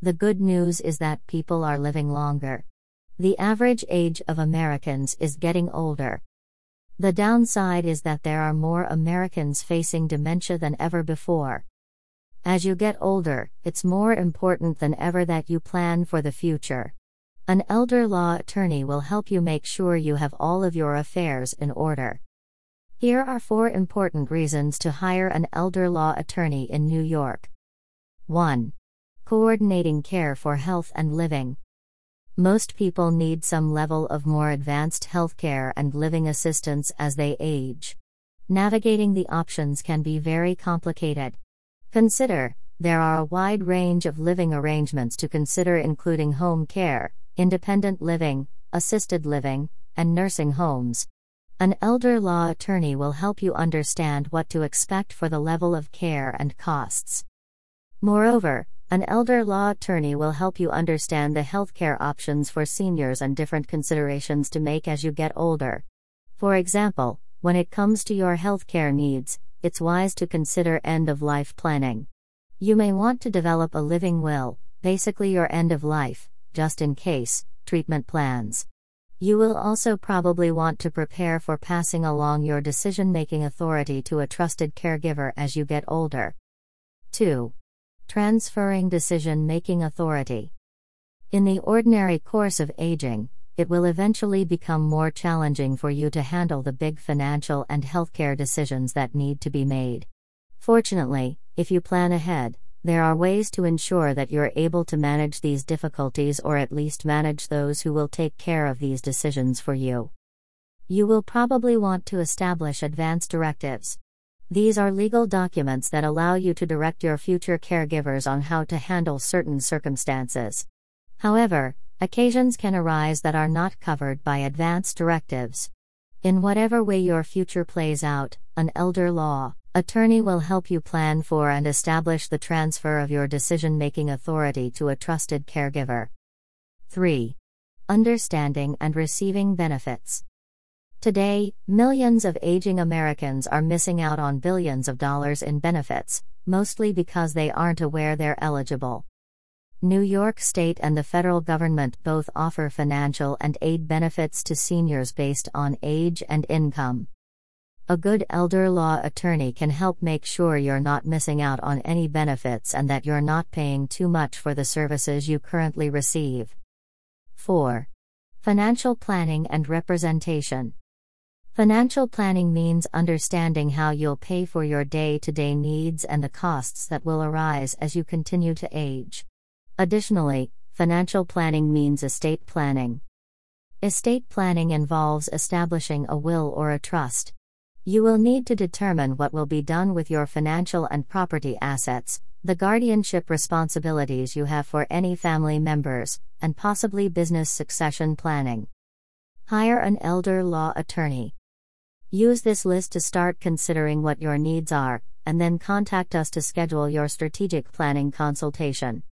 The good news is that people are living longer. The average age of Americans is getting older. The downside is that there are more Americans facing dementia than ever before. As you get older, it's more important than ever that you plan for the future. An elder law attorney will help you make sure you have all of your affairs in order. Here are four important reasons to hire an elder law attorney in New York. 1. Coordinating care for health and living. Most people need some level of more advanced healthcare and living assistance as they age. Navigating the options can be very complicated. Consider, there are a wide range of living arrangements to consider, including home care, independent living, assisted living, and nursing homes. An elder law attorney will help you understand what to expect for the level of care and costs. Moreover, an elder law attorney will help you understand the healthcare options for seniors and different considerations to make as you get older. For example, when it comes to your healthcare needs, it's wise to consider end of life planning. You may want to develop a living will, basically your end of life, just in case, treatment plans. You will also probably want to prepare for passing along your decision making authority to a trusted caregiver as you get older. 2. Transferring decision making authority. In the ordinary course of aging, it will eventually become more challenging for you to handle the big financial and healthcare decisions that need to be made. Fortunately, if you plan ahead, there are ways to ensure that you're able to manage these difficulties or at least manage those who will take care of these decisions for you. You will probably want to establish advance directives. These are legal documents that allow you to direct your future caregivers on how to handle certain circumstances. However, occasions can arise that are not covered by advance directives. In whatever way your future plays out, an elder law attorney will help you plan for and establish the transfer of your decision making authority to a trusted caregiver. 3. Understanding and receiving benefits. Today, millions of aging Americans are missing out on billions of dollars in benefits, mostly because they aren't aware they're eligible. New York State and the federal government both offer financial and aid benefits to seniors based on age and income. A good elder law attorney can help make sure you're not missing out on any benefits and that you're not paying too much for the services you currently receive. 4. Financial planning and representation. Financial planning means understanding how you'll pay for your day to day needs and the costs that will arise as you continue to age. Additionally, financial planning means estate planning. Estate planning involves establishing a will or a trust. You will need to determine what will be done with your financial and property assets, the guardianship responsibilities you have for any family members, and possibly business succession planning. Hire an elder law attorney. Use this list to start considering what your needs are, and then contact us to schedule your strategic planning consultation.